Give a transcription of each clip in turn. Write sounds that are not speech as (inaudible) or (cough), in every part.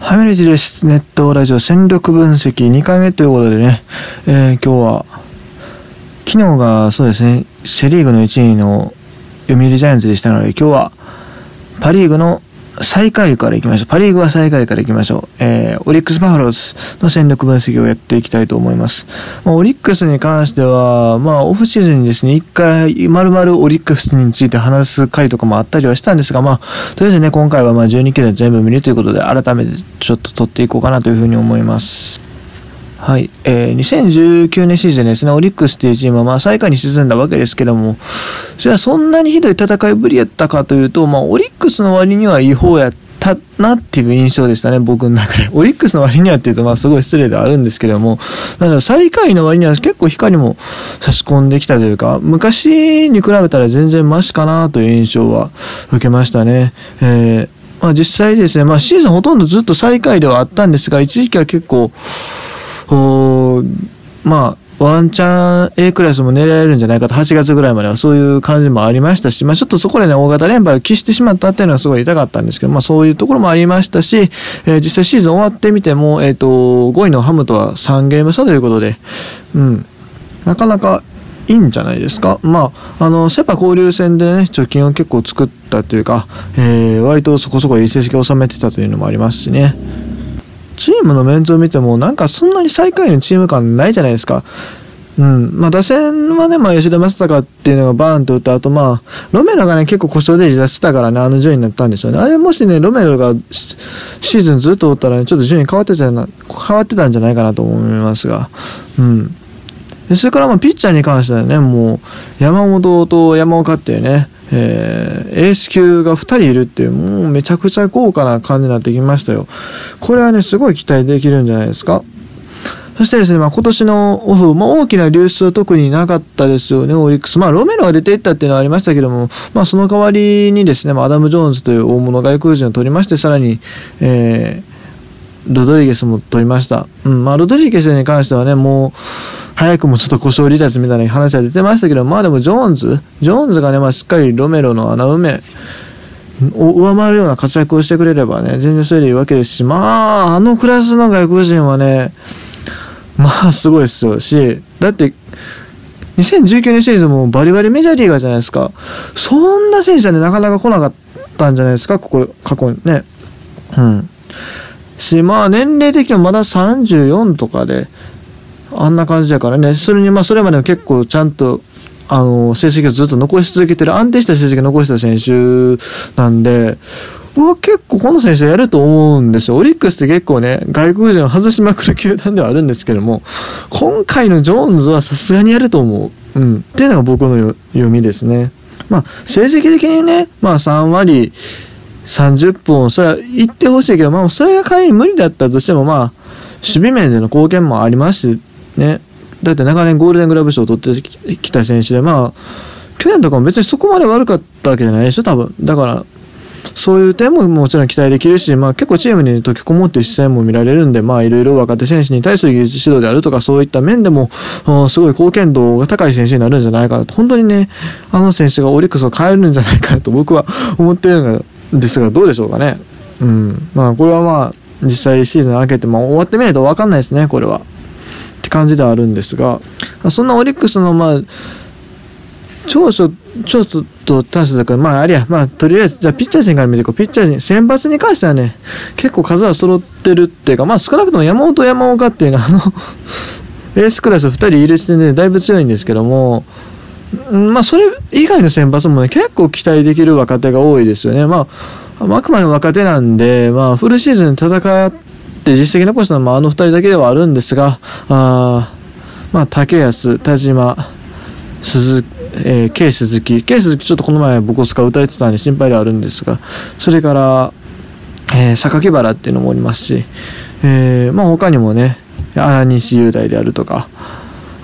ハミレジです。ネットラジオ戦力分析2回目ということでね、えー、今日は、昨日がそうですね、セリーグの1位の読売ジャイアンツでしたので、今日はパリーグの最下位から行きましょう。パリーグは最下位から行きましょう。えー、オリックスバファローズの戦力分析をやっていきたいと思います。まあ、オリックスに関しては、まあ、オフシーズンにですね、一回、まるまるオリックスについて話す回とかもあったりはしたんですが、まあ、とりあえずね、今回はまあ12球で全部見るということで、改めてちょっと取っていこうかなというふうに思います。はい。えー、2019年シーズンですね、オリックスっていうチームはまあ最下位に沈んだわけですけども、それはそんなにひどい戦いぶりやったかというと、まあオリックスの割には違法やったなっていう印象でしたね、僕の中で。(laughs) オリックスの割にはっていうと、まあすごい失礼ではあるんですけども、なので最下位の割には結構光も差し込んできたというか、昔に比べたら全然マシかなという印象は受けましたね。えー、まあ実際ですね、まあシーズンほとんどずっと最下位ではあったんですが、一時期は結構、まあ、ワンチャン A クラスも狙えるんじゃないかと、8月ぐらいまではそういう感じもありましたし、まあちょっとそこでね、大型連敗を喫してしまったっていうのはすごい痛かったんですけど、まあそういうところもありましたし、えー、実際シーズン終わってみても、えっ、ー、と、5位のハムとは3ゲーム差ということで、うん、なかなかいいんじゃないですか。まあ、あの、セパ交流戦でね、貯金を結構作ったというか、えー、割とそこそこいい成績を収めてたというのもありますしね。チームのメンツを見ても、なんかそんなに最下位のチーム感ないじゃないですか。うん。まあ、打線はね、まあ、吉田正尚っていうのがバーンと打った後、まあ、ロメロがね、結構故障で出してたからね、あの順位になったんですよね。あれもしね、ロメロがシーズンずっと打ったらね、ちょっと順位変わってたな、変わってたんじゃないかなと思いますが、うん。でそれからまあ、ピッチャーに関してはね、もう、山本と山岡っていうね、えー、エース級が2人いるっていう、もうめちゃくちゃ豪華な感じになってきましたよ。これはね、すごい期待できるんじゃないですか。そしてですね、まあ、今年のオフ、まあ、大きな流出は特になかったですよね、オリックス。まあ、ロメロが出ていったっていうのはありましたけども、まあ、その代わりにですね、まあ、アダム・ジョーンズという大物外国人を取りまして、さらに、えー、ロドリゲスも取りました。うん、まあ、ロドリゲスに関してはね、もう、早くもちょっと故障離脱みたいな話は出てましたけど、まあでもジョーンズ、ジョーンズがね、まあしっかりロメロの穴埋めを上回るような活躍をしてくれればね、全然それでいいわけですし、まあ、あのクラスの外国人はね、まあすごいですよし、だって、2019年シーズンもバリバリメジャーリーガーじゃないですか。そんな選手はね、なかなか来なかったんじゃないですか、ここ、過去にね。うん。し、まあ年齢的にもまだ34とかで、あんな感じだからね、それにまあそれまでも結構ちゃんと、あの、成績をずっと残し続けてる、安定した成績を残した選手なんで、僕は結構この選手やると思うんですよ。オリックスって結構ね、外国人を外しまくる球団ではあるんですけども、今回のジョーンズはさすがにやると思う。うん。っていうのが僕の読みですね。まあ、成績的にね、まあ3割30本、それは言ってほしいけど、まあそれが仮に無理だったとしても、まあ、守備面での貢献もありますし、ね。だって長年ゴールデングラブ賞を取ってきた選手で、まあ、去年とかも別にそこまで悪かったわけじゃないでしょ、多分。だから、そういう点ももちろん期待できるし、まあ結構チームに溶け込もうっていう姿勢も見られるんで、まあいろいろ若手選手に対する技術指導であるとかそういった面でも、すごい貢献度が高い選手になるんじゃないかなと、本当にね、あの選手がオリックスを変えるんじゃないかなと僕は思ってるんですが、どうでしょうかね。うん。まあこれはまあ、実際シーズン明けて、まあ終わってみないと分かんないですね、これは。って感じではあるんですが、そんなオリックスの、まあ、長所、長所と短所だから、まあ、ありや、まあ、とりあえず、じゃあ、ピッチャー陣から見ていこう。ピッチャー陣、選抜に関してはね、結構数は揃ってるっていうか、まあ、少なくとも山本、山岡っていうのは、あのエースクラス2人いる時点でだいぶ強いんですけども、まあ、それ以外の選抜もね、結構期待できる若手が多いですよね。まあ、あくまで若手なんで、まあ、フルシーズン戦っで実績残したのはあの2人だけではあるんですが、あまあ、竹安、田島、鈴えー、K 鈴木、K 鈴木ちょっとこの前僕を使う打たれてたんで心配ではあるんですが、それから、えー、榊原っていうのもおりますし、えー、まあ他にもね、荒西雄大であるとか、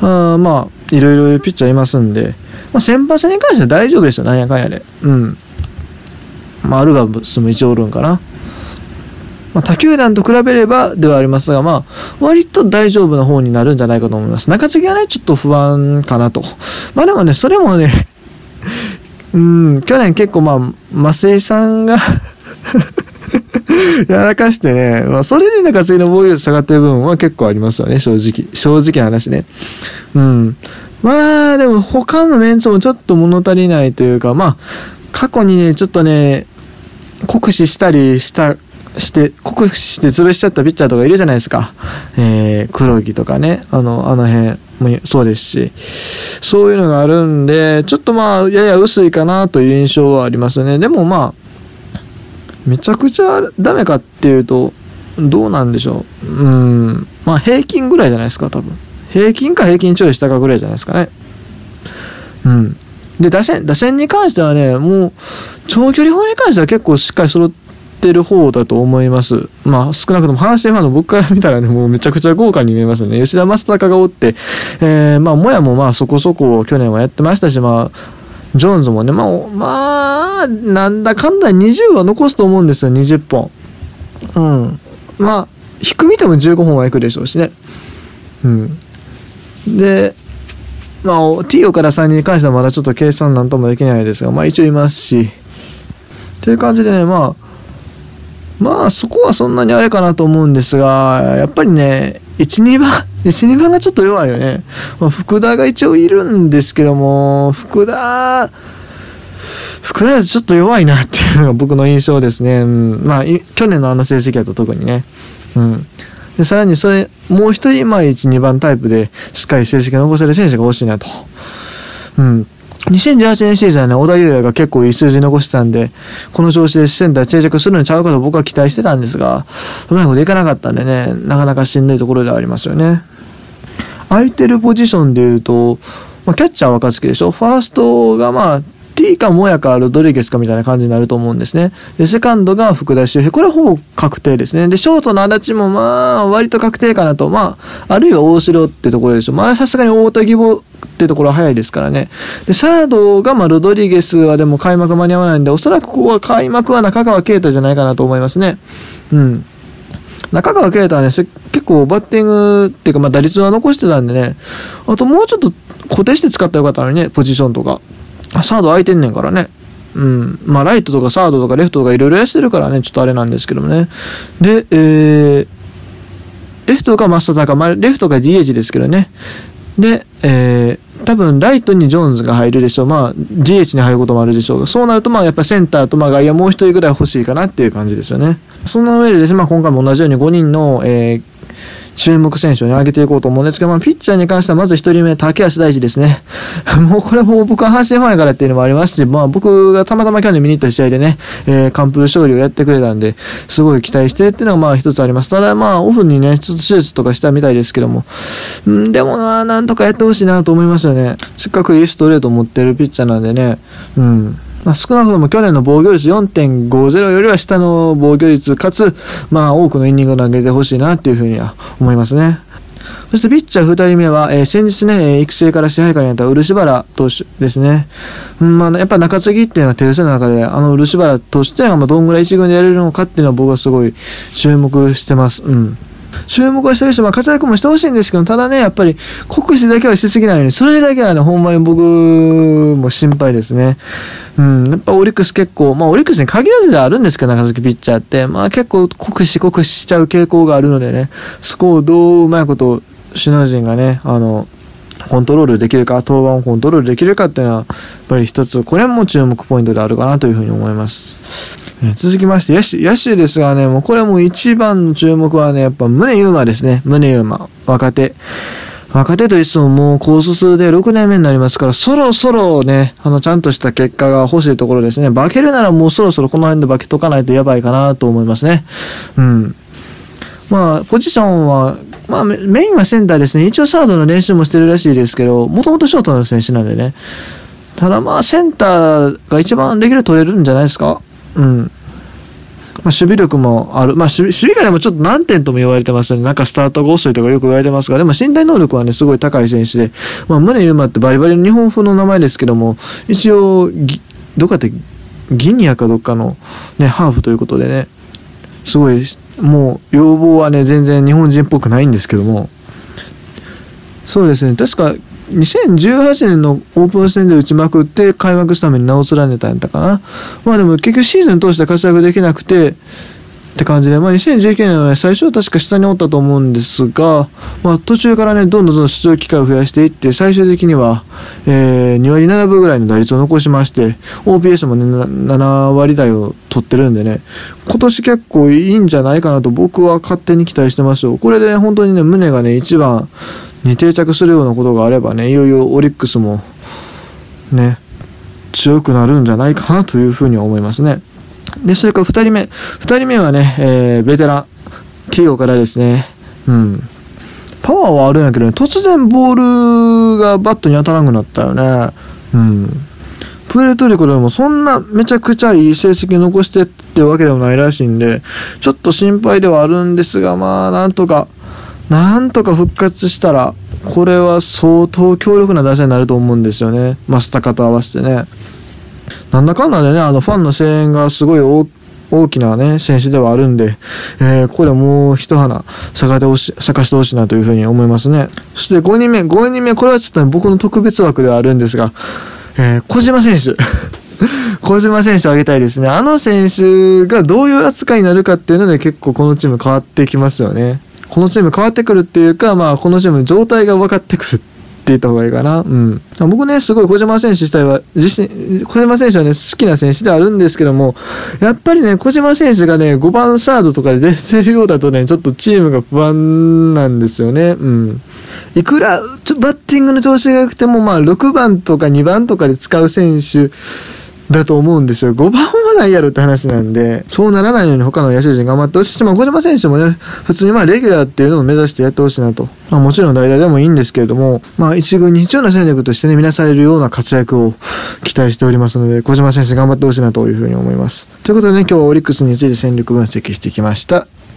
あまあ、いろいろピッチャーいますんで、まあ、先発に関しては大丈夫ですよ、なんやかんやで。うん。まあ、アルバムスも一応おるんかな。まあ、他球団と比べればではありますが、まあ、割と大丈夫な方になるんじゃないかと思います。中継ぎはね、ちょっと不安かなと。まあでもね、それもね (laughs) うん、去年結構まあ、増井さんが (laughs) (laughs) やらかしてね、まあ、それで中継ぎの防御率下がってる部分は結構ありますよね、正直。正直な話ね。うん。まあ、でも他のメンツもちょっと物足りないというか、まあ、過去にね、ちょっとね、酷使したりしたして、酷使して潰しちゃったピッチャーとかいるじゃないですか。えー、黒木とかね、あの、あの辺もそうですし、そういうのがあるんで、ちょっとまあ、やや薄いかなという印象はありますね。でもまあ、めちゃくちゃダメかっていうと、どうなんでしょう。うん、まあ平均ぐらいじゃないですか、多分。平均か平均ちょい下かぐらいじゃないですかね。うん。で、打線、打線に関してはね、もう、長距離砲に関しては結構しっかり揃ってる方だと思います。まあ、少なくとも阪神ファンの僕から見たらね、もうめちゃくちゃ豪華に見えますね。吉田正尚がおって、えー、まあ、もやもまあそこそこ去年はやってましたし、まあ、ジョーンズもね、まあ、まあ、なんだかんだ20は残すと思うんですよ、20本。うん。まあ、低くても15本はいくでしょうしね。うん。で、まあ、T 岡田さんに関してはまだちょっと計算なんともできないですが、まあ一応いますし、という感じでね、まあ、まあそこはそんなにあれかなと思うんですが、やっぱりね、1、2番、1、2番がちょっと弱いよね。まあ、福田が一応いるんですけども、福田、福田はちょっと弱いなっていうのが僕の印象ですね。うん、まあ、去年のあの成績だと特にね。うん。で、さらにそれ、もう一人、まあ、1、2番タイプで、しっかり成績を残せる選手が欲しいなと。うん。2018年シーズンはね、小田優也が結構いい数字残してたんで、この調子でセンター定着するのにちゃうかと僕は期待してたんですが、うまいこといかなかったんでね、なかなかしんどいところではありますよね。空いてるポジションで言うと、まあ、キャッチャーは若月でしょ？ファーストがまあ、T かモヤかロドリゲスかみたいな感じになると思うんですね。で、セカンドが福田周平。これはほぼ確定ですね。で、ショートの足立もまあ、割と確定かなと。まあ、あるいは大城ってところでしょ？まあ、さすがに大田義母ってところは早いですからね。で、サードがまあ、ロドリゲスはでも開幕間に合わないんで、おそらくここは開幕は中川圭太じゃないかなと思いますね。うん。中川圭太はね、結構バッティングっていうか、まあ打率は残してたんでね、あともうちょっと固定して使ったらよかったのにね、ポジションとか。サード空いてんねんからね。うん。まあ、ライトとかサードとかレフトとかいろいろやしてるからね、ちょっとあれなんですけどもね。で、えー、レフトがマスターか、まあ、レフトが DH ですけどね。で、えー、多分ライトにジョーンズが入るでしょう。まあ、GH に入ることもあるでしょうが、そうなるとまあ、やっぱセンターとまあ外野もう一人ぐらい欲しいかなっていう感じですよね。その上でですね、まあ今回も同じように5人の、えー、注目選手に挙げていこうと思うんですけど、まあ、ピッチャーに関してはまず一人目、竹安大事ですね。(laughs) もうこれも僕は阪神ファンやからっていうのもありますし、まあ僕がたまたま去年見に行った試合でね、えー、完封勝利をやってくれたんで、すごい期待してっていうのがまあ一つあります。ただまあオフにね、ちょっと手術とかしたみたいですけども、んでもな、なんとかやってほしいなと思いますよね。せっかくいいストレート持ってるピッチャーなんでね、うん。まあ、少なくとも去年の防御率4.50よりは下の防御率、かつ、まあ、多くのイニングを投げてほしいなっていうふうには思いますね。そしてピッチャー2人目は、えー、先日ね、育成から支配下になった漆原投手ですね。うん、まあ、やっぱ中継ぎっていうのは手薄の中で、あの漆原としては、まあ、どんぐらい一軍でやれるのかっていうのは僕はすごい注目してます。うん。注目はしてるし、まあ、活躍もしてほしいんですけど、ただね、やっぱり、酷使だけはしすぎないように、それだけはね、ほんまに僕も心配ですね。うん、やっぱオリックス結構、まあ、オリックスに限らずではあるんですけど、中崎ピッチャーって、まあ、結構酷使酷使しちゃう傾向があるのでね、そこをどううまいこと首脳陣がね、あの、コントロールできるか、登板をコントロールできるかっていうのは、やっぱり一つ、これも注目ポイントであるかなというふうに思います。え続きまして、野手、野手ですがね、もうこれも一番の注目はね、やっぱ宗優馬ですね。宗優馬。若手。若手といつももうコース数で6年目になりますから、そろそろね、あの、ちゃんとした結果が欲しいところですね。化けるならもうそろそろこの辺で化けとかないとやばいかなと思いますね。うん。まあ、ポジションはまあ、メインはセンターですね。一応サードの練習もしてるらしいですけど、もともとショートの選手なんでね。ただまあ、センターが一番レギュラー取れるんじゃないですか？うん。まあ、守備力もある。まあ、守備、守備界でもちょっと何点とも言われてますよね。なんかスタートが遅いとかよく言われてますが、でも身体能力はね、すごい高い選手で、まあ、宗優馬ってバリバリの日本風の名前ですけども、一応、どっかって、ギニアかどっかのね、ハーフということでね、すごいもう要望はね全然日本人っぽくないんですけども。そうですね。確か2018年のオープン戦で打ちまくって開幕しために名を連ねたんやったかな。まあでも結局シーズン通して活躍できなくてって感じで、まあ、2019年はね、最初は確か下におったと思うんですが、まあ、途中からね、どんどんどん出場機会を増やしていって、最終的には、えー、2割7分ぐらいの打率を残しまして、OPS もね、7割台を取ってるんでね、今年結構いいんじゃないかなと僕は勝手に期待してますよ。これで、ね、本当にね、胸がね、一番に定着するようなことがあればね、いよいよオリックスも、ね、強くなるんじゃないかなというふうに思いますね。で、それから2人目。2人目はね、えー、ベテラン。企業からですね。うん。パワーはあるんやけどね、突然ボールがバットに当たらなくなったよね。うん。プエルトリコでもそんなめちゃくちゃいい成績残してってわけでもないらしいんで、ちょっと心配ではあるんですが、まあ、なんとか、なんとか復活したら、これは相当強力な打者になると思うんですよね。マスタカと合わせてね。なんだかんだでね、あの、ファンの声援がすごい大大きなね、選手ではあるんで、えー、ここでもう一花咲かてほし、咲かしてほしいなというふうに思いますね。そして5人目、5人目、これはちょっと、ね、僕の特別枠ではあるんですが、えー、小島選手。(laughs) 小島選手を挙げたいですね。あの選手がどういう扱いになるかっていうので結構このチーム変わってきますよね。このチーム変わってくるっていうか、まあこのチーム状態が分かってくるって言った方がいいかな。うん。僕ね、すごい小島選手自体は、自身、小島選手はね、好きな選手ではあるんですけども、やっぱりね、小島選手がね、5番サードとかで出てるようだとね、ちょっとチームが不安なんですよね。うん。いくら、ちょバッティングの調子が良くても、まあ、6番とか2番とかで使う選手だと思うんですよ。5番はないやろって話なんで、そうならないように他の野手陣頑張ってほしいし、まあ、小島選手もね、普通にまあ、レギュラーっていうのを目指してやってほしいなと。まあ、もちろん代打でもいいんですけれども、まあ、一軍に必要な戦力としてね、見なされるような活躍を期待しておりますので、小島選手頑張ってほしいなというふうに思います。ということでね、今日はオリックスについて戦力分析してきました。